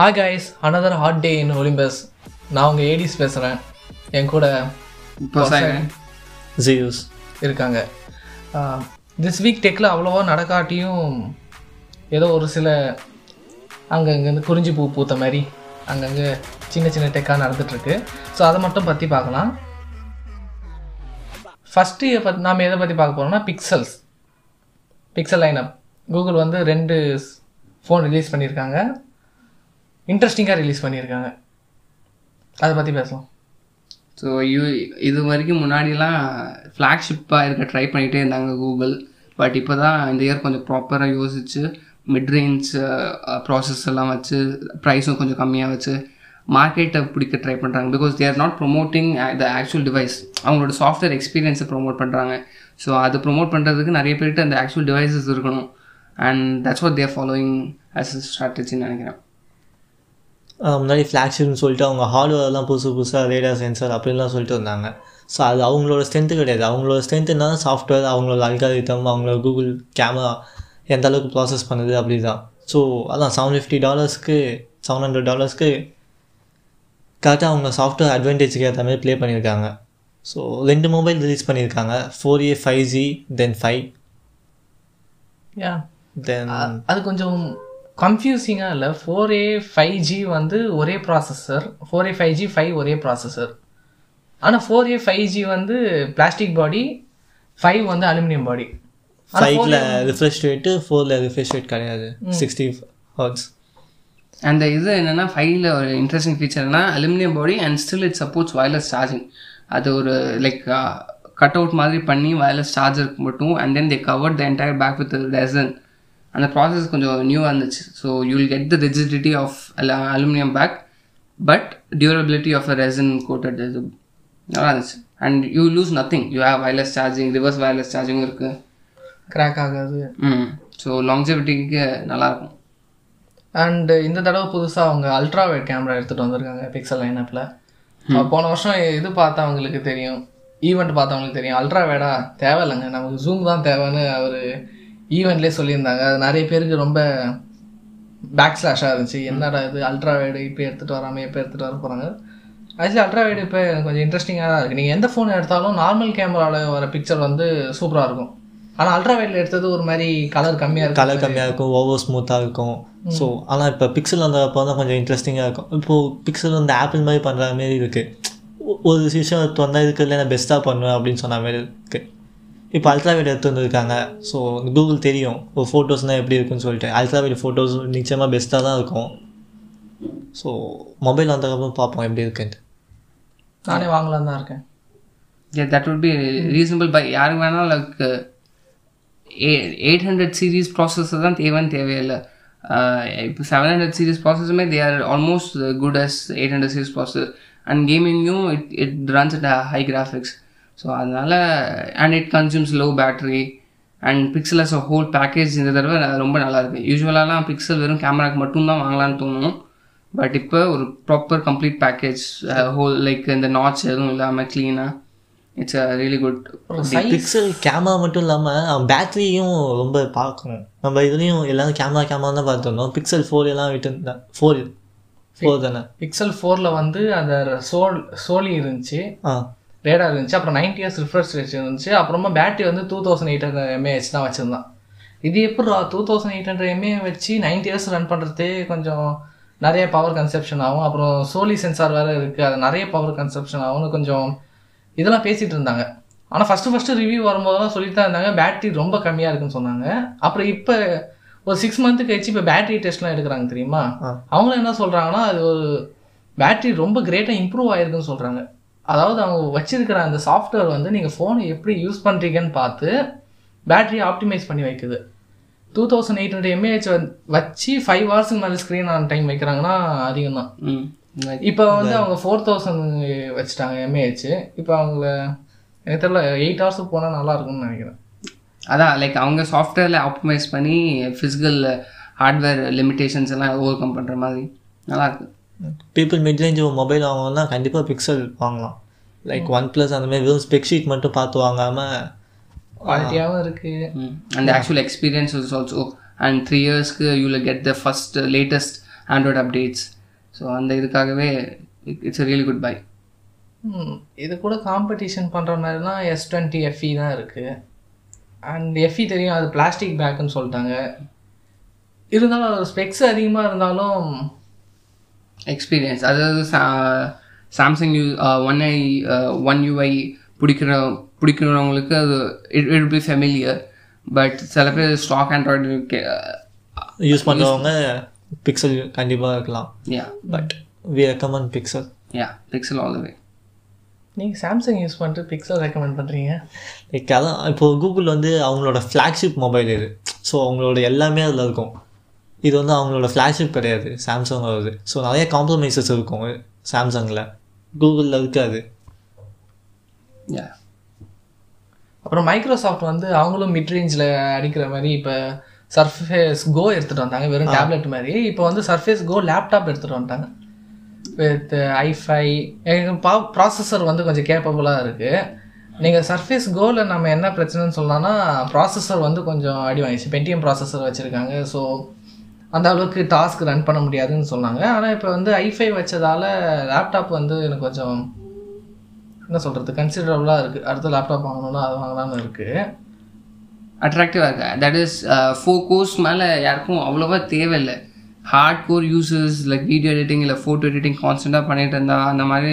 Hi guys another hot day in Olympus நான் உங்கள் Aedes பேசுகிறேன் என் கூட. ஜியூஸ் இருக்காங்க. திஸ் வீக் டெக்கில் அவ்வளோவா நடக்காட்டியும் ஏதோ ஒரு சில அங்கங்கேருந்து குறிஞ்சி பூ பூத்த மாதிரி அங்கங்கே சின்ன சின்ன டெக்காக நடந்துகிட்ருக்கு ஸோ அதை மட்டும் பற்றி பார்க்கலாம். ஃபஸ்ட்டு பத் நாம் எதை பற்றி பார்க்க போகிறோம்னா பிக்சல்ஸ் பிக்சல் லைனப் கூகுள் வந்து ரெண்டு ஃபோன் ரிலீஸ் பண்ணியிருக்காங்க. இன்ட்ரெஸ்டிங்காக ரிலீஸ் பண்ணியிருக்காங்க. அதை பற்றி பேசலாம். ஸோ யூ இது வரைக்கும் முன்னாடிலாம் ஃப்ளாக்ஷிப்பாக இருக்க ட்ரை பண்ணிகிட்டே இருந்தாங்க கூகுள் பட் இப்போ தான் இந்த இயர் கொஞ்சம் ப்ராப்பராக யோசித்து மிட்ரேஞ்ச் ப்ராசஸ் எல்லாம் வச்சு ப்ரைஸும் கொஞ்சம் கம்மியாக வச்சு மார்க்கெட்டை பிடிக்க ட்ரை பண்ணுறாங்க because they're not promoting the actual device அவங்களோட சாஃப்ட்வேர் எக்ஸ்பீரியன்ஸை ப்ரொமோட் பண்ணுறாங்க ஸோ அது ப்ரொமோட் பண்ணுறதுக்கு நிறைய பேர்கிட்ட அந்த ஆக்சுவல் டிவைசஸ் இருக்கணும். And that's what they're following as ஸ்ட்ராட்டஜின்னு நினைக்கிறேன். முன்னாடி ஃப்ளாக்ஷிப்னு சொல்லிட்டு அவங்க ஹார்ட்வேர்லாம் புதுசு புதுசாக ரேடார் சென்சார் அப்படின்லாம் சொல்லிட்டு வந்தாங்க. ஸோ அது அவங்களோட ஸ்ட்ரென்த்து கிடையாது. அவங்களோட ஸ்ட்ரென்த் என்ன சாஃப்ட்வேர் அவங்களோட அல்காரிதம் அவங்களோட கூகுள் கேமரா எந்த அளவுக்கு ப்ராசஸ் பண்ணுது அப்படி தான் ஸோ அதான் செவன் ஃபிஃப்டி டாலர்ஸ்க்கு செவன் ஹண்ட்ரட் டாலர்ஸ்க்கு கரெக்டாக அவங்க சாஃப்ட்வேர் அட்வான்டேஜுக்கு ஏற்ற மாதிரி ப்ளே பண்ணியிருக்காங்க. ஸோ ரெண்டு மொபைல் ரிலீஸ் பண்ணியிருக்காங்க. Four A five G then five yeah then அது கொஞ்சம் கன்ஃபியூசிங்காக இல்லை. ஃபோர் ஏ ஃபைவ் ஜி வந்து ஒரே processor four A five G five ஒரே ப்ராசஸர் ஆனால் ஃபோர் ஏ ஃபைவ் ஜி வந்து பிளாஸ்டிக் பாடி ஃபைவ் வந்து அலுமினியம் பாடி ஃபைவ்ல ரிஃப்ரெஷ் ரேட்டு ஃபோரில் ரிஃப்ரெஷ் ரேட் கிடையாது. சிக்ஸ்டி ஹர்ட்ஸ் அந்த இது என்னென்னா ஃபைலில் ஒரு interesting ஃபீச்சர்னா aluminium body and still it supports wireless charging அது ஒரு லைக் கட் அவுட் மாதிரி பண்ணி வயர்லெஸ் சார்ஜருக்கு மட்டும் and then they covered the entire back with resin அந்த ப்ராசஸ் கொஞ்சம் நியூவாக இருந்துச்சு. So you will get the rigidity of aluminium back but durability of a resin coated இது நல்லா இருந்துச்சு. And you lose nothing you have wireless charging reverse wireless charging இருக்குது crack ஆகாது. ம். ஸோ லாங்ஜிவிட்டிக்கு நல்லாயிருக்கும் அண்ட் இந்த தடவை புதுசாக அவங்க அல்ட்ரா வைட் கேமரா எடுத்துகிட்டு வந்திருக்காங்க பிக்சல் லைனப்பில் போன வருஷம் இது பார்த்தவங்களுக்கு தெரியும் ஈவெண்ட் பார்த்தவங்களுக்கு தெரியும். அல்ட்ரா வைடா தேவையில்லைங்க. நமக்கு ஜூம் தான் தேவைன்னு அவர் ஈவெண்ட்லேயே சொல்லியிருந்தாங்க. அது நிறைய பேருக்கு ரொம்ப பேக் ஸ்லாஷாக இருந்துச்சு என்னடா இது? அல்ட்ரா வைடு இப்போ எடுத்துகிட்டு வராமல் எப்போ எடுத்துகிட்டு வர போகிறாங்க ஆக்சுவலி அல்ட்ரா வைடு இப்போ கொஞ்சம் இன்ட்ரெஸ்டிங்காக தான் இருக்குது நீங்கள் எந்த ஃபோன் எடுத்தாலும் நார்மல் கேமராவில் வர பிக்சர் வந்து சூப்பராக இருக்கும். ஆனால் அல்ட்ரா வைடில் எடுத்தது ஒரு மாதிரி கலர் கம்மியாக இருக்கும் கலர் கம்மியாக இருக்கும். ஓவர் ஸ்மூத்தாக இருக்கும். ஸோ ஆனால் இப்போ பிக்சல் வந்தப்போ தான் கொஞ்சம் இன்ட்ரெஸ்டிங்காக இருக்கும். இப்போது பிக்சல் வந்து ஆப்பிள் மாதிரி பண்ணுற மாதிரி இருக்குது ஒரு விஷயம் வந்தால் இருக்கிறதுல நான் பெஸ்ட்டாக பண்ணுவேன் அப்படின்னு சொன்ன மாதிரி இருக்குது இப்போ அல்ட்ராவைட் எடுத்து வந்திருக்காங்க ஸோ கூகுள் தெரியும். ஒரு ஃபோட்டோஸ்னால் எப்படி இருக்குன்னு சொல்லிட்டு. அல்ட்ராவைட் ஃபோட்டோஸ் நிச்சயமாக பெஸ்ட்டாக தான் இருக்கும். ஸோ மொபைல் வந்ததுக்கப்புறம் பார்ப்போம் எப்படி இருக்குன்ட்டு. நானே வாங்கலாம் தான் இருக்கேன். ஏ that would be reasonable buy யாருக்கு வேணாலும் like eight hundred series processor தான் தேவைன்னு தேவையில்லை. இப்போ seven hundred series ப்ராசஸுமே they are almost good as eight hundred series processor and கேமிங்கும் it it runs at high graphics so அதனால் and it consumes low battery and Pixel as a whole package இந்த தடவை ரொம்ப நல்லா இருக்கு யூஸ்வலாலாம் pixel வெறும் கேமராக்கு மட்டும்தான் வாங்கலாம்னு தோணும். பட் இப்போ ஒரு proper complete package whole like இந்த நாட்ச் எதுவும் இல்லாமல் க்ளீனாக it's a really good Pixel camera மட்டும் இல்லாமல் பேட்டரியும் ரொம்ப பார்க்கணும் நம்ம இதுலேயும் எல்லாரும் கேமரா கேமரா தான் பார்த்துருந்தோம் பிக்சல் ஃபோர் எல்லாம் விட்டு ஃபோர் ஃபோர் தானே? பிக்சல் ஃபோரில் வந்து அந்த சோல் சோலி இருந்துச்சு. ஆ ரேடார் இருந்துச்சு. அப்புறம் நைன்டி இயர்ஸ் ரிஃப்ரெஷ் ரேட் இருந்துச்சு. அப்புறமா பேட்டரி வந்து two thousand eight hundred mAh தான் வச்சுருந்தான். இது எப்படி two thousand eight hundred mA வச்சு நைன்டி இயர்ஸ் ரன் பண்ணுறதே கொஞ்சம் நிறைய பவர் கன்சப்ஷன் ஆகும். அப்புறம் சோலி சென்சார் வேறு இருக்குது அது நிறைய பவர் கன்சப்ஷன் ஆகும்னு கொஞ்சம் இதெல்லாம் பேசிகிட்டு இருந்தாங்க. ஆனால் ஃபஸ்ட்டு ஃபஸ்ட்டு ரிவ்யூ வரும்போதெல்லாம் சொல்லிட்டு தான் இருந்தாங்க. பேட்டரி ரொம்ப கம்மியாக இருக்குன்னு சொன்னாங்க. அப்புறம் இப்போ ஒரு சிக்ஸ் மந்த்து கழிச்சு இப்போ பேட்டரி டெஸ்ட்லாம் எடுக்கிறாங்க தெரியுமா? அவங்களும் என்ன சொல்கிறாங்கன்னா அது ஒரு பேட்டரி ரொம்ப கிரேட்டாக இம்ப்ரூவ் ஆயிருக்குன்னு சொல்கிறாங்க அதாவது அவங்க வச்சிருக்கிற அந்த சாஃப்ட்வேர் வந்து நீங்கள் ஃபோனை எப்படி யூஸ் பண்ணுறீங்கன்னு பார்த்து பேட்டரியை ஆப்டிமைஸ் பண்ணி வைக்குது. Two thousand eight hundred mAh வச்சு ஃபைவ் ஹவர்ஸுக்கு மேலே ஸ்க்ரீன் ஆன் டைம் வைக்கிறாங்கன்னா அதிகம் தான் இப்போ வந்து அவங்க ஃபோர் தௌசண்ட் வச்சுட்டாங்க எம்ஏஹெச் இப்போ அவங்கள எனக்கு தெரியல எயிட் ஹவர்ஸுக்கு போனால் நல்லா இருக்கும்னு நினைக்கிறேன். அதான் லைக் அவங்க சாஃப்ட்வேரில் ஆப்டிமைஸ் பண்ணி ஃபிசிக்கல் ஹார்ட்வேர் லிமிட்டேஷன்ஸ் எல்லாம் ஓவர் கம் பண்ணுற மாதிரி நல்லாயிருக்கு பீப்புள் மிட் ரேஞ்ச் மொபைல் வாங்கணும்னா கண்டிப்பாக பிக்சல் வாங்கலாம். லைக் ஒன் ப்ளஸ் அந்த மாதிரி வெறும் ஸ்பெக் ஷீட் மட்டும் பார்த்து வாங்காமல் குவாலிட்டியாகவும் இருக்குது and actual experience is also and three இயர்ஸ்க்கு you will get the first latest Android updates so அந்த இதுக்காகவே it's a really good buy ம், இது கூட காம்படிஷன் பண்ணுற மாதிரினா எஸ் டுவெண்ட்டி எஃப்இ தான் இருக்குது அண்ட் எஃப்இ தெரியும் அது பிளாஸ்டிக் பேக்குன்னு சொல்லிட்டாங்க. இருந்தாலும் அது ஸ்பெக்ஸ் அதிகமாக இருந்தாலும் எக்ஸ்பீரியன்ஸ் அதாவது Samsung U one I one UI பிடிக்கிற பிடிக்கிறவங்களுக்கு அது it it be familiar but சில பேர் ஸ்டாக் ஆண்ட்ராய்டு யூஸ் பண்ணுறவங்க பிக்சல் கண்டிப்பாக இருக்கலாம். Yeah but we recommend Pixel yeah Pixel all the way நீங்கள் சாம்சங் யூஸ் பண்ணிட்டு பிக்சல் ரெக்கமெண்ட் பண்ணுறீங்க லைக் அதான் இப்போ கூகுள் வந்து அவங்களோட ஃப்ளாக்ஷிப் மொபைல் இது. ஸோ அவங்களோட எல்லாமே அதில் இருக்கும். இது வந்து அவங்களோட ஃப்ளாக்ஷிப் கிடையாது. சாம்சங் வருது. ஸோ நிறைய காம்ப்ரமைசஸ் இருக்கும் சாம்சங்கில் கூகுளில் இருக்காது. அப்புறம் மைக்ரோசாஃப்ட் வந்து அவங்களும் மிட் ரேஞ்சில் அடிக்கிற மாதிரி இப்போ சர்ஃபேஸ் கோ எடுத்துகிட்டு வந்தாங்க. வெறும் டேப்லெட் மாதிரி இப்போ வந்து சர்ஃபேஸ் கோ லேப்டாப் எடுத்துகிட்டு வந்துட்டாங்க. வித் ஐஃபை ப்ராசஸர் வந்து கொஞ்சம் கேப்பபுளாக இருக்குது நீங்கள் சர்ஃபேஸ் கோவில் நம்ம என்ன பிரச்சனைன்னு சொல்லலாம்னா ப்ராசஸர் வந்து கொஞ்சம் அடி வாங்கிச்சு பென்டிஎம் ப்ராசஸர் வச்சுருக்காங்க. ஸோ அந்த அளவுக்கு டாஸ்க் ரன் பண்ண முடியாதுன்னு சொன்னாங்க. ஆனால் இப்போ வந்து ஐஃபை வச்சதால லேப்டாப் வந்து எனக்கு கொஞ்சம் என்ன சொல்கிறது கன்சிடரபுளாக இருக்குது அடுத்த லேப்டாப் வாங்கணும்னா அது வாங்கலாம்னு இருக்குது அட்ராக்டிவாக இருக்கு? தட் இஸ் ஃபோர் கோர்ஸ் மேலே யாருக்கும் அவ்வளோவா தேவையில்லை. Hard core users like video editing இல்லை ஃபோட்டோ எடிட்டிங் கான்ஸ்டண்ட்டாக பண்ணிகிட்டு இருந்தால் அந்த மாதிரி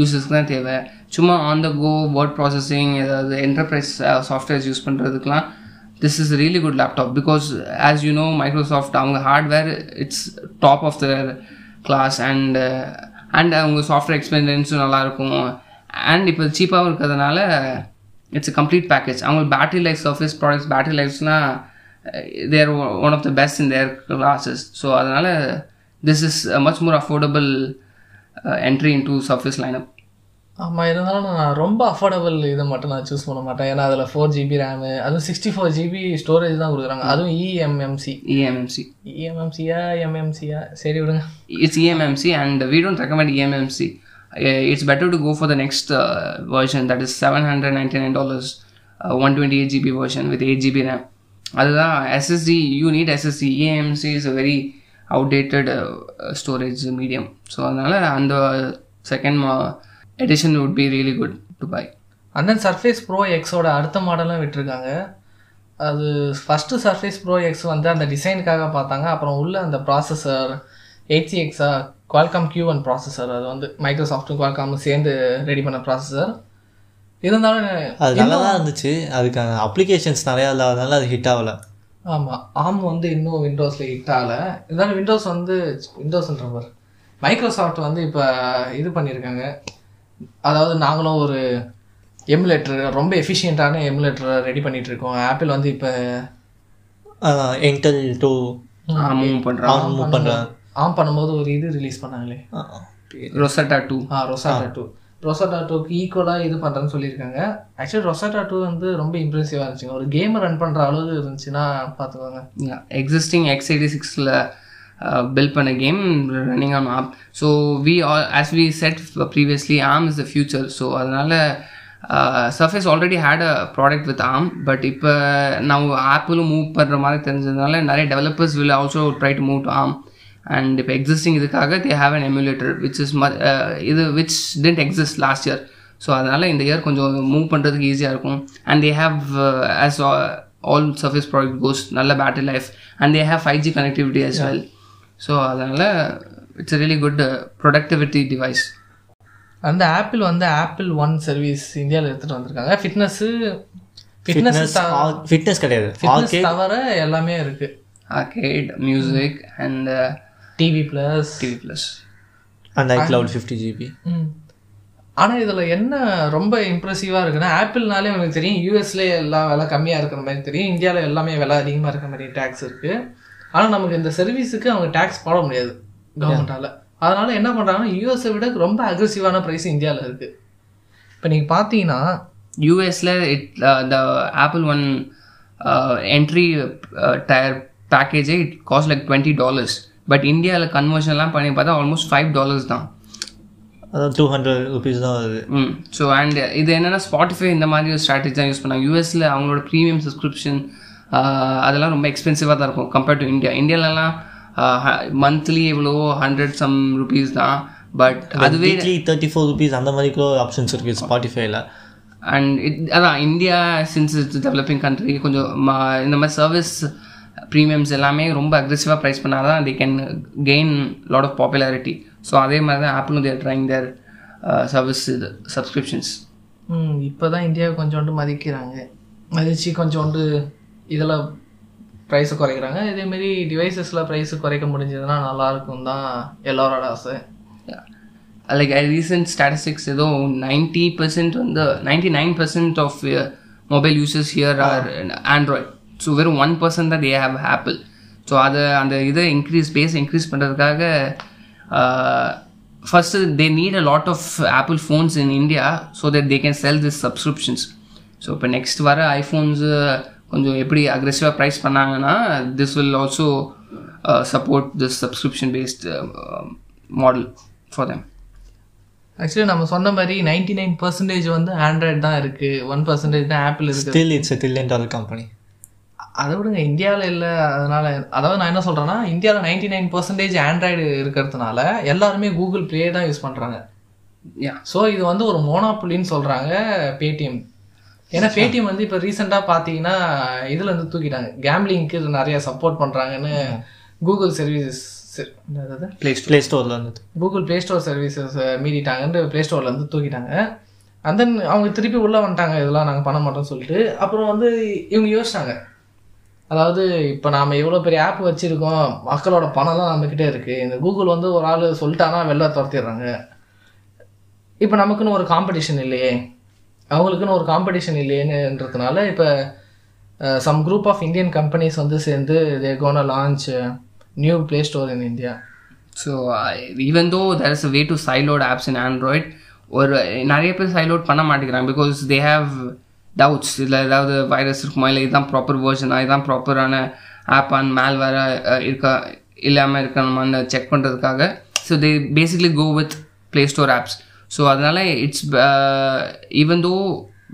யூசர்ஸ்க்கு தான் தேவை. சும்மா on the go word processing ஏதாவது enterprise softwares use பண்ணுறதுக்குலாம் this is really good laptop because as you know Microsoft அவங்க hardware it's top of the class and and அவங்க சாஃப்ட்வேர் எக்ஸ்பீரியன்ஸும் நல்லாயிருக்கும் அண்ட் இப்போ சீப்பாகவும் இருக்கிறதுனால இட்ஸ் கம்ப்ளீட் பேக்கேஜ் அவங்க battery life Surface products battery லைஃப்ஸ்னால் they're one of the best in their classes so அதனால் this is much more affordable entry into Surface lineup ஆமாம் இருந்தாலும் நான் ரொம்ப அஃபோர்டபுள் இதை மட்டும் நான் சூஸ் பண்ண மாட்டேன் ஏன்னா அதில் ஃபோர் ஜிபி ரேமு அதுவும் சிக்ஸ்டி ஃபோர் ஜிபி ஸ்டோரேஜ் தான் கொடுக்குறாங்க அதுவும் இஎம்எம்சி இஎம்எம்சி இஎம்எம்சியா எம்எம்சியா சரி விடுங்க it's EMMC and we don't recommend EMMC. Uh, it's better to go for the next uh, version that is $799, uh, 128 GB version with 8 GB RAM. அதுதான் SSD, you need SSD. EMMC is a very outdated uh, uh, storage medium. So அதனால் அந்த second edition would be really good to buy. And then Surface Pro எக்ஸோட அடுத்த மாடலும் விட்டுருக்காங்க. அது first surface bro X வந்து அந்த டிசைனுக்காக பார்த்தாங்க. அப்புறம் உள்ள அந்த processor eight X Qualcomm Q one processor அது வந்து மைக்ரோசாஃப்ட்டும் குவால்காமும் சேர்ந்து ரெடி பண்ண ப்ராசஸர் இருந்தாலும் அது நல்லா தான் இருந்துச்சு. அதுக்கான அப்ளிகேஷன்ஸ் நிறையா இல்லாதனால அது ஹிட் ஆகலை. ஆமாம் ஆம் வந்து இன்னும் விண்டோஸில் ஹிட் ஆகலை. இருந்தாலும் விண்டோஸ் வந்து விண்டோஸ்ன்ற மாதிரி மைக்ரோசாஃப்ட் வந்து இப்போ இது பண்ணியிருக்காங்க அதாவது நாங்களும் ஒரு எமுலேட்டர் ரொம்ப எஃபிஷியண்ட்டான எமுலேட்டர் ரெடி பண்ணிட்டு இருக்கோம் ஆப்பிள் வந்து இப்போ என்டெல் டூ மூவ் பண்ணுறாங்க மூவ் பண்ணுறேன் ஆன் பண்ணும்போது ஒரு இது release பண்ணாங்களே. Rosetta two ah Rosetta two Rosetta டூக்கு ஈக்குவலாக இது பண்ணுறேன்னு சொல்லியிருக்காங்க. ஆக்சுவலி ரொசாட்டா டூ வந்து ரொம்ப இம்ப்ரெசிவாக இருந்துச்சுங்க. ஒரு கேமை ரன் பண்ணுற அளவு இருந்துச்சுன்னா பார்த்துக்கோங்க எக்ஸிஸ்டிங் எக்ஸ் எயிட்டி சிக்ஸில் பில்ட் பண்ண game running on app so we as we said previously ARM is the future so அதனால் Surface already had a product with ARM but இப்போ நம்ம ஆப்பிளும் மூவ் பண்ணுற மாதிரி தெரிஞ்சதுனால நிறைய developers will also try to move to ARM and இப்போ existing இதுக்காக they have an emulator which is இது which didn't exist last year so அதனால் இந்த இயர் கொஞ்சம் மூவ் பண்ணுறதுக்கு ஈஸியாக இருக்கும். And they have as all Surface product goes நல்ல battery life and they have five G connectivity as well so அதனால் it's a really good productivity device அந்த Apple வந்து ஆப்பிள் ஒன் சர்வீஸ் இந்தியாவில் எடுத்துகிட்டு வந்திருக்காங்க. ஃபிட்னஸ்ஸு ஃபிட்னஸ் ஃபிட்னஸ் ஃபிட்னஸ் கிடையாது. Fitness தவிர எல்லாமே இருக்குது arcade music and TV plus TV plus and iCloud fifty GB ஆனால் இதில் என்ன ரொம்ப இம்ப்ரெசிவாக இருக்குன்னா ஆப்பிள்னாலே உங்களுக்கு தெரியும் யூஎஸ்லேயே எல்லாம் விலை கம்மியாக இருக்கிற மாதிரி தெரியும் இந்தியாவில் எல்லாமே விலை அதிகமாக இருக்கிற மாதிரி டேக்ஸ் இருக்குது ஆனால் நமக்கு இந்த சர்வீஸுக்கு அவங்க டேக்ஸ் போட முடியாது கவர்மெண்ட்டால் அதனால என்ன பண்ணுறாங்கன்னா யூஎஸை விட ரொம்ப அக்ரெசிவான ப்ரைஸ் இந்தியாவில் இருக்குது இப்போ நீங்கள் பார்த்தீங்கன்னா யூஎஸில் it the Apple One entry tier பேக்கேஜே it cost like twenty dollars but இந்தியாவில் கன்வர்ஷன்லாம் பண்ணி பார்த்தா ஆல்மோஸ்ட் ஃபைவ் டாலர்ஸ் தான். அதான் டூ ஹண்ட்ரட் ருபீஸ் தான் வருது. ம். ஸோ அண்ட் இது என்னென்னா ஸ்பாட்டிஃபை இந்த மாதிரி ஒரு ஸ்ட்ராட்டஜி தான் யூஸ் பண்ணாங்க. யூஎஸில் அவங்களோட ப்ரீமியம் சப்ஸ்கிரிப்ஷன் அதெல்லாம் ரொம்ப எக்ஸ்பென்சிவாக தான் இருக்கும். கம்பேர்ட் டு இந்தியா இந்தியாலலாம் மந்த்லி எவ்வளோ ஹண்ட்ரட் சம் ருபீஸ் தான். பட் அதுவே தேர்ட்டி ஃபோர் ருபீஸ் அந்த மாதிரி கூட ஆப்ஷன்ஸ் இருக்குது ஸ்பாட்டிஃபைல அண்ட் இட் அதான் India since it's developing country கொஞ்சம் ம- இந்த மாதிரி சர்வீஸ் ப்ரீமியம்ஸ் எல்லாமே ரொம்ப அக்ரெசிவாக ப்ரைஸ் பண்ணால் தான் they can gain lot of popularity so அதே மாதிரி தான் ஆப்பிளும் தேர் ட்ரைங் தேர் சர்வீஸ் இது சப்ஸ்கிரிப்ஷன்ஸ் ம் இப்போ தான் இந்தியாவை கொஞ்சோண்டு மதிக்கிறாங்க. மதித்து கொஞ்சோண்டு இதில் ப்ரைஸை குறைக்கிறாங்க. இதேமாரி டிவைசஸில் ப்ரைஸு குறைக்க முடிஞ்சதுன்னா நல்லாயிருக்கும் தான் எல்லாரோட ஆசை. லைக் ஐ ரீசெண்ட் ஸ்டாட்டிஸ்டிக்ஸ் ஏதோ நைன்டி பர்சன்ட் வந்து ninety nine percent of mobile users here are Android so வெறும் ஒன் பர்சன்ட் தான் தே ஹேவ் ஆப்பிள் ஸோ அதை அந்த இதை இன்க்ரீஸ் பேஸ் இன்க்ரீஸ் பண்ணுறதுக்காக first they need a lot of Apple phones in India so that they can sell this subscriptions so இப்போ next வர iPhones கொஞ்சம் எப்படி அக்ரெசிவாக ப்ரைஸ் பண்ணாங்கன்னா this will also support this subscription based model for them. Actually நம்ம சொன்ன மாதிரி ninety nine percentage வந்து ஆண்ட்ராய்டு தான் இருக்குது ஒன் பர்சன்டேஜ் தான் ஆப்பிள் இருக்குது still it's a trillion dollar company அதை விடுங்க இந்தியாவில் இல்லை அதனால அதாவது நான் என்ன சொல்கிறேன்னா இந்தியாவில் நைன்டி நைன் பர்சன்டேஜ் ஆண்ட்ராய்டு இருக்கிறதுனால எல்லாருமே கூகுள் ப்ளே தான் யூஸ் பண்ணுறாங்க யா ஸோ இது வந்து ஒரு மோனாப்புலின்னு சொல்கிறாங்க பேடிஎம் ஏன்னா பேடிஎம் வந்து இப்போ ரீசெண்டாக பார்த்தீங்கன்னா இதில் வந்து தூக்கிட்டாங்க. கேம்லிங்க்கு நிறைய சப்போர்ட் பண்ணுறாங்கன்னு கூகுள் சர்வீசஸ் அதாவது ப்ளே ப்ளே ஸ்டோரில் இருந்தது கூகுள் ப்ளே ஸ்டோர் சர்வீசஸ் மீறிட்டாங்கன்னு ப்ளே ஸ்டோர்லேருந்து தூக்கிட்டாங்க. And then அவங்க திருப்பி உள்ளே வந்துட்டாங்க. இதெல்லாம் நாங்கள் பண்ண மாட்டோம்னு சொல்லிட்டு. அப்புறம் வந்து இவங்க யோசிச்சாங்க. அதாவது இப்போ நாம் எவ்வளோ பெரிய ஆப் வச்சுருக்கோம். மக்களோட பணம்லாம் நம்மக்கிட்டே இருக்குது இந்த கூகுள் வந்து ஒரு ஆள் சொல்லிட்டானா வெளில துரத்திடுறாங்க. இப்போ நமக்குன்னு ஒரு காம்படிஷன் இல்லையே. அவங்களுக்குன்னு ஒரு காம்படிஷன் இல்லையேன்றதுனால இப்போ some group of Indian companies வந்து சேர்ந்து they gonna launch new Play Store in India so even though there is a way to sideload apps in Android ஒரு நிறைய பேர் சைலோட் பண்ண மாட்டேங்கிறாங்க பிகாஸ் தே ஹேவ் டவுட்ஸ் இல்லை ஏதாவது வைரஸ் இருக்குமா? இல்லை இதுதான் ப்ராப்பர் வேர்ஷனா இதுதான் ப்ராப்பரான ஆப் அண்ட் மேல் வேற இருக்கா? இல்லாமல் இருக்கணுமான்னு செக் பண்ணுறதுக்காக so they basically go with Play Store apps so அதனால் இட்ஸ் ஈவன் தோ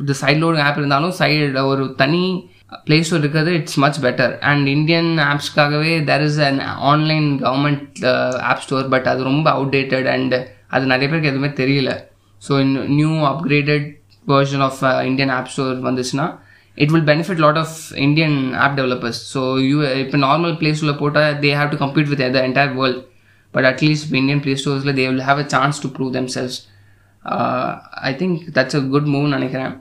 இந்த சைட் லோடிங் ஆப் இருந்தாலும் சைடு ஒரு தனி ப்ளே ஸ்டோர் இருக்கிறது it's much better and Indian ஆப்ஸ்க்காகவே there is an online government app store but அது ரொம்ப outdated and அது நிறைய பேருக்கு எதுவுமே தெரியல. So new upgraded version of Indian app store வந்துச்சுன்னா it will benefit lot of Indian app developers so you இப்போ normal play ஸ்டோரில் போட்டால் they have to complete with the entire world but at least இப்போ Indian play ஸ்டோர்ஸில் they will have a chance to prove themselves I think that's a good move நினைக்கிறேன்.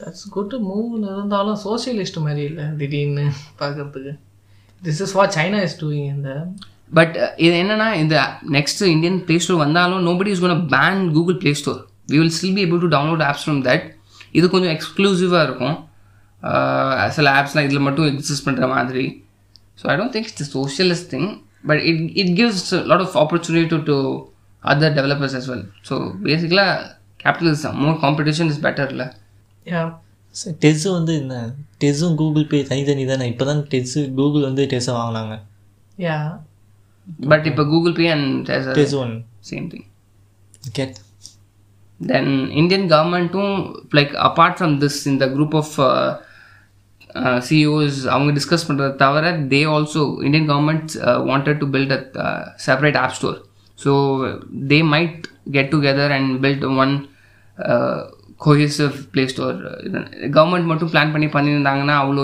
That's good மூவ்னு இருந்தாலும் socialist மாதிரி இல்லை திடீர்னு பார்க்கறதுக்கு. This is what China is doing இந்த but இது என்னன்னா இந்த நெக்ஸ்ட் இந்தியன் ப்ளே ஸ்டோர் வந்தாலும் nobody is gonna ban Google play store we will still be able to download apps from that இது கொஞ்சம் எக்ஸ்க்ளூசிவாக இருக்கும். Uh, சில ஆப்ஸ்லாம் இதில் மட்டும் எக்ஸிஸ்ட் பண்ணுற மாதிரி. So I don't think it's socialist thing but it it gives lot of opportunity to other developers as well. So பேசிக்கலாக கேபிட்டலிசம் மோர் காம்படிஷன் இஸ் பெட்டர்ல யா டெஸ்ஸு வந்து என்ன? டெஸ்ஸும் கூகுள் பே தனித்தனி தானே? இப்போ தான் டெஸ்ஸு கூகுள் வந்து டெஸ்ஸை வாங்கினாங்க. யா பட் இப்போ Google pay and Tez one same thing get then indian government too like apart from this in the group of uh, uh, CEOs அவங்க டிஸ்கஸ் பண்ணுறத தவிர they also Indian government wanted to build a separate app store so they might get together and build one cohesive play store government மட்டும் plan பண்ணி பண்ணியிருந்தாங்கன்னா அவ்வளோ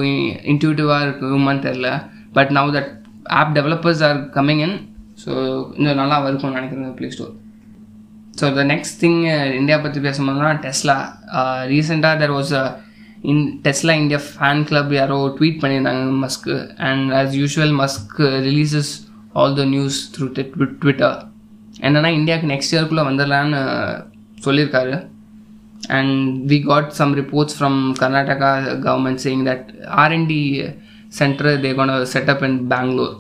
இன்ட்யூட்டிவாக இருக்குமான்னு தெரில but now that app developers are coming in so இன்னும் நல்லா இருக்கும்னு நினைக்கிறேன் play store so the next thing India பற்றி பேசும்போதுனா டெஸ்லா ரீசெண்டாக there was in Tesla India fan club யாரோ ட்வீட் பண்ணியிருந்தாங்க Musk and as usual Musk releases all the news through Twitter என்னென்னா இந்தியாவுக்கு நெக்ஸ்ட் இயர்க்குள்ளே வந்துடலான்னு சொல்லியிருக்காரு. And we got some reports from Karnataka government saying that R and D centre they gonna set up in Bangalore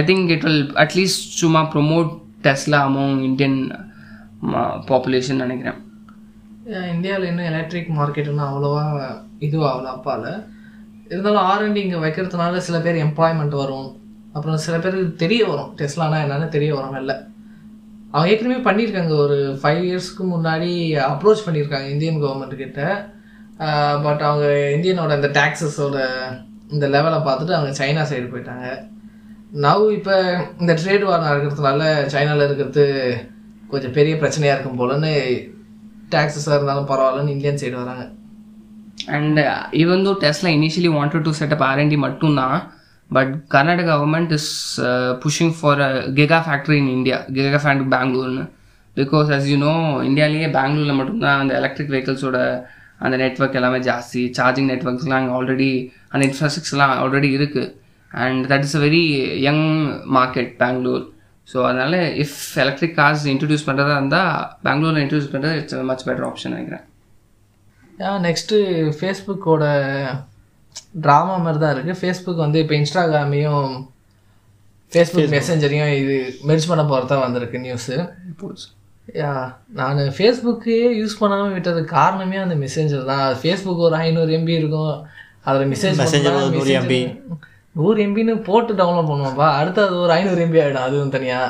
I think it will at least சும்மா promote Tesla among Indian population நினைக்கிறேன். இந்தியாவில் இன்னும் electric மார்க்கெட்னா இன்னும் அவ்வளோவா இதுவாகல அப்பால இருந்தாலும் R&D இங்கே வைக்கிறதுனால சில பேர் எம்ப்ளாய்மெண்ட் வரும். அப்புறம் சில பேருக்கு தெரிய வரும். டெஸ்லானா என்னன்னு தெரிய வரும் வெளில. அவங்க ஏற்கனவே பண்ணியிருக்காங்க. ஒரு ஃபைவ் இயர்ஸ்க்கு முன்னாடி அப்ரோச் பண்ணியிருக்காங்க இந்தியன் கவர்மெண்ட் கிட்ட. பட் அவங்க இந்தியனோட இந்த டேக்ஸஸோட இந்த லெவலை பார்த்துட்டு அவங்க சைனா சைடு போயிட்டாங்க. நவ் இப்போ இந்த ட்ரேட் வார் நடக்கிறதுனால சைனாவில் இருக்கிறது கொஞ்சம் பெரிய பிரச்சனையாக இருக்கும் போலன்னு டேக்ஸஸாக இருந்தாலும் பரவாயில்லன்னு இந்தியன் சைடு வராங்க. அண்ட் இவன் தோ டெஸ்ட்ல initially wanted to set up R and D மட்டும்தான் but Karnataka government is uh, pushing for a gigafactory in India, gigafactory Bangalore. Because as you know இந்தியாலேயே பெங்களூரில் மட்டும்தான் அந்த எலக்ட்ரிக் வெஹிக்கிள்ஸோட அந்த network எல்லாமே ஜாஸ்தி. Charging நெட்ஒர்க்ஸ்லாம் அங்கே already அந்த இன்ஃப்ராஸ்ட்ரக்சர்லாம் ஆல்ரெடி இருக்குது and that is a very young market Bangalore so அதனால் இஃப் எலக்ட்ரிக் கார்ஸ் இன்ட்ரடியூஸ் பண்ணுறதா இருந்தால் பெங்களூரில் இன்ட்ரடியூஸ் பண்ணுறது இட்ஸ் மச் பெட்டர் ஆப்ஷன் நினைக்கிறேன். நெக்ஸ்ட்டு ஃபேஸ்புக்கோட ட்ராமா மாதிரி தான் இருக்குது ஃபேஸ்புக் வந்து இப்போ இன்ஸ்டாகிராமையும் ஃபேஸ்புக் மெசேஞ்சரையும் இது மெர்ஜ் பண்ண போகிறதா வந்திருக்கு நியூஸு யா நான் ஃபேஸ்புக்கே யூஸ் பண்ணாமல் விட்டதுக்கு காரணமே அந்த மெசேஞ்சர் தான். ஃபேஸ்புக் ஒரு ஐநூறு எம்பி இருக்கும். அதில் மெசேஜ் 100 MB. நூறு எம்பின்னு போட்டு டவுன்லோட் பண்ணுவான்ப்பா அடுத்து அது ஒரு ஐநூறு எம்பி ஆகிடும் அதுவும் தனியாக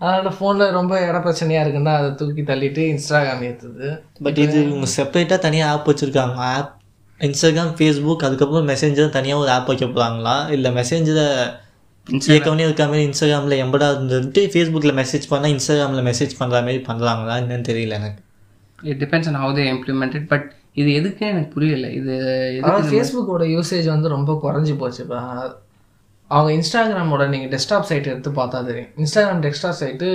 அதனால் ஃபோனில் ரொம்ப இட பிரச்சனையாக இருக்குன்னா அதை தூக்கி தள்ளிட்டு இன்ஸ்டாகிராம் ஏற்றுது பட் இது இவங்க செப்பரேட்டாக தனியாக ஆப் வச்சுருக்காங்க. ஆப் இன்ஸ்டாகிராம் ஃபேஸ்புக் அதுக்கப்புறம் மெசேஞ்சர் தனியாக ஒரு ஆப் வைக்க போகிறாங்களா இல்லை மெசேஞ்சரை ஏற்கனவே இருக்க மாதிரி இன்ஸ்டாகிராமில் எம்படா இருந்துட்டு ஃபேஸ்புக்கில் மெசேஜ் பண்ணால் இன்ஸ்டாகிராமில் மெசேஜ் பண்ணுற மாதிரி பண்ணுறாங்களா என்னன்னு தெரியல எனக்கு. It depends on how they implemented but இது எதுக்கு எனக்கு புரியல. இது ஃபேஸ்புக்கோட யூசேஜ் வந்து ரொம்ப குறைஞ்சி போச்சுப்பா அவங்க இன்ஸ்டாகிராமோட நீங்கள் டெஸ்க்டாப் சைட் எடுத்து பார்த்தா தெரியும். இன்ஸ்டாகிராம் டெஸ்க்டாப் சைட்டு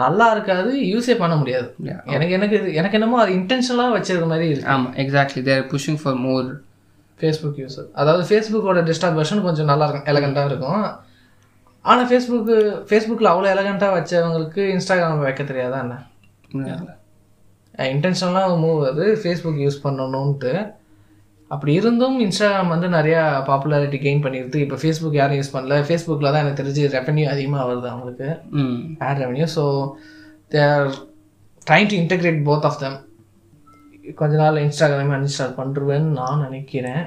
நல்லா இருக்காது யூஸே பண்ண முடியாது. எனக்கு எனக்கு எனக்கு என்னமோ அது இன்டென்ஷனலாக வச்சிருக்க மாதிரி இருக்கு. ஆமாம் exactly they're pushing for more Facebook user அதாவது ஃபேஸ்புக்கோட டெஸ்க்டாப் வெர்ஷன் கொஞ்சம் நல்லா இருக்கும் எலகண்ட்டாக இருக்கும். ஆனால் ஃபேஸ்புக்கு ஃபேஸ்புக்கில் அவ்வளோ எலகண்ட்டாக வச்சவங்களுக்கு இன்ஸ்டாகிராம் வைக்க தெரியாதா என்ன? இன்டென்ஷனலாக மூவ் அது ஃபேஸ்புக் யூஸ் பண்ணணுன்ட்டு அப்படி இருந்தும் இன்ஸ்டாகிராம் வந்து நிறையா பாப்புலாரிட்டி கெயின் பண்ணிடுது இப்போ ஃபேஸ்புக் யாரும் யூஸ் பண்ணல. ஃபேஸ்புக்கில் தான் எனக்கு தெரிஞ்சு ரெவன்யூ அதிகமாக வருது அவங்களுக்கு. ad revenue. So they are trying to integrate both of them கொஞ்ச நாள் இன்ஸ்டாகிராம் அன்இன்ஸ்டால் பண்ணுருவேன்னு நான் நினைக்கிறேன்.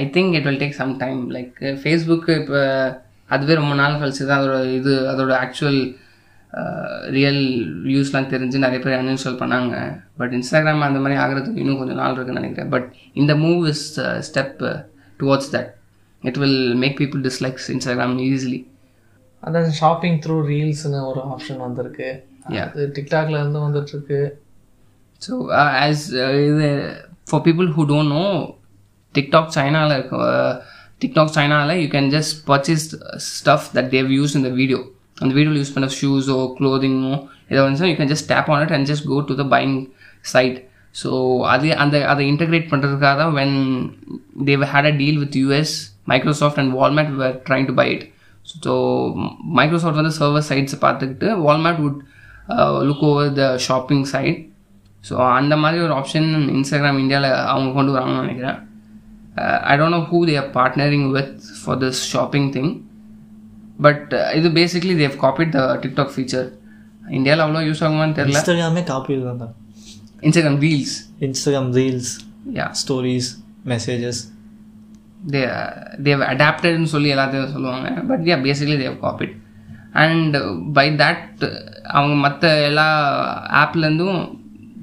I think it will take some time like Facebook இப்போ அதுவே ரொம்ப நாள் கழிச்சு தான் அதோட இது அதோட ஆக்சுவல் ரியல் வியூஸ்லாம் தெரிஞ்சு நிறைய பேர் அன்இன்ஸ்டால் பண்ணாங்க. பட் இன்ஸ்டாகிராம் அந்த மாதிரி ஆகிறதுக்கு இன்னும் கொஞ்சம் நாள் இருக்குன்னு நினைக்கிறேன். பட் இந்த move is step towards that it will make people dislikes Instagram easily அதான் ஷாப்பிங் த்ரூ ரீல்ஸ்னு ஒரு ஆப்ஷன் வந்திருக்கு. டிக்டாக்ல இருந்து வந்துட்டு இருக்கு ஸோ ஆஸ் இது far people who don't know TikTok சைனாவில் இருக்க டிக்டாக் சைனாவில் you can just purchase stuff that they use இந்த வீடியோ அந்த வீடியோவில் யூஸ் பண்ண ஷூஸோ க்ளோதிங்கோ ஏதாவது வந்து you can just tap on it and just go to the buying site so அது அந்த அதை இன்டகிரேட் பண்ணுறதுக்காக தான் when they had a deal with US Microsoft and Walmart were trying to buy it so Microsoft வந்து server சைட்ஸை பார்த்துக்கிட்டு Walmart would look over the shopping site so அந்த மாதிரி ஒரு ஆப்ஷன் இன்ஸ்டாகிராம் இந்தியாவில் அவங்க கொண்டு வராங்கன்னு நினைக்கிறேன். I don't know who they're partnering with for this shopping thing but இது basically they copied the TikTok feature இந்தியாவில் அவ்வளோ யூஸ் ஆகுமான்னு தெரில இன்ஸ்டாகிராமே காப்பி தான் Instagram reels Instagram reels yeah stories messages they they அடாப்டட்னு சொல்லி எல்லாத்தையும் சொல்லுவாங்க. But yeah basically they copied and by that அவங்க மற்ற எல்லா ஆப்லேருந்தும்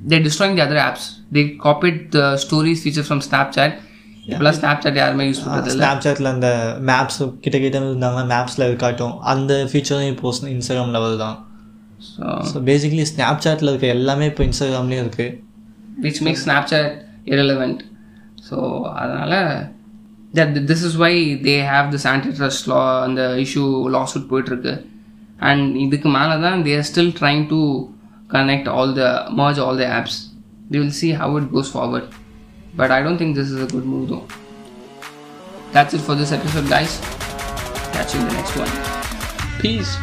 they destroying the other apps they copied the stories feature from Snapchat இப்போலாம் ஸ்னாப் சாட் யாருமே use பண்ணுறது இல்லை ஸ்னாப்சாட்டில் அந்த மேப்ஸ் கிட்ட கிட்ட இருந்தாங்கன்னா மேப்ஸில் இருக்காட்டும் அந்த ஃபீச்சரும் இப்போ இன்ஸ்டாகிராமில் வருதான் ஸோ ஸோ பேசிக்கலி ஸ்னாப்சாட்டில் இருக்க எல்லாமே இப்போ இன்ஸ்டாகிராம்லேயும் இருக்குது which make Snapchat irrelevant. So அதனால் that this is why they have this antitrust law அந்த இஷ்யூ லாசூட் போயிட்டுருக்கு. அண்ட் இதுக்கு மேலே தான் they are still trying to connect all the merge all the apps. We will see how it goes forward. But I don't think this is a good move though. That's it for this episode guys. Catch you in the next one. Peace